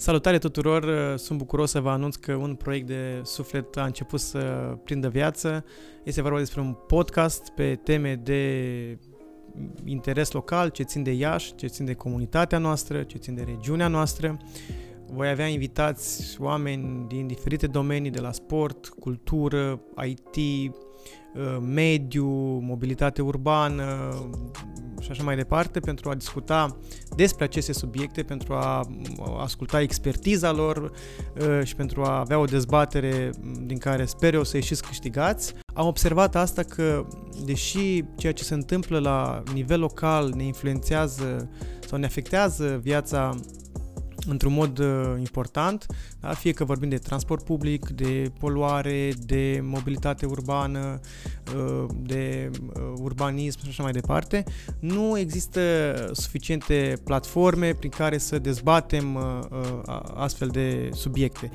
Salutare tuturor! Sunt bucuros să vă anunț că un proiect de suflet a început să prindă viață. Este vorba despre un podcast pe teme de interes local, ce țin de Iași, ce țin de comunitatea noastră, ce țin de regiunea noastră. Voi avea invitați oameni din diferite domenii, de la sport, cultură, IT, Uh, mediu, mobilitate urbană și așa mai departe, pentru a discuta despre aceste subiecte, pentru a asculta expertiza lor uh, și pentru a avea o dezbatere din care sper eu să ieșiți câștigați. Am observat asta că, deși ceea ce se întâmplă la nivel local ne influențează sau ne afectează viața într-un mod uh, important, da? fie că vorbim de transport public, de poluare, de mobilitate urbană, uh, de uh, urbanism și așa mai departe, nu există suficiente platforme prin care să dezbatem uh, uh, astfel de subiecte.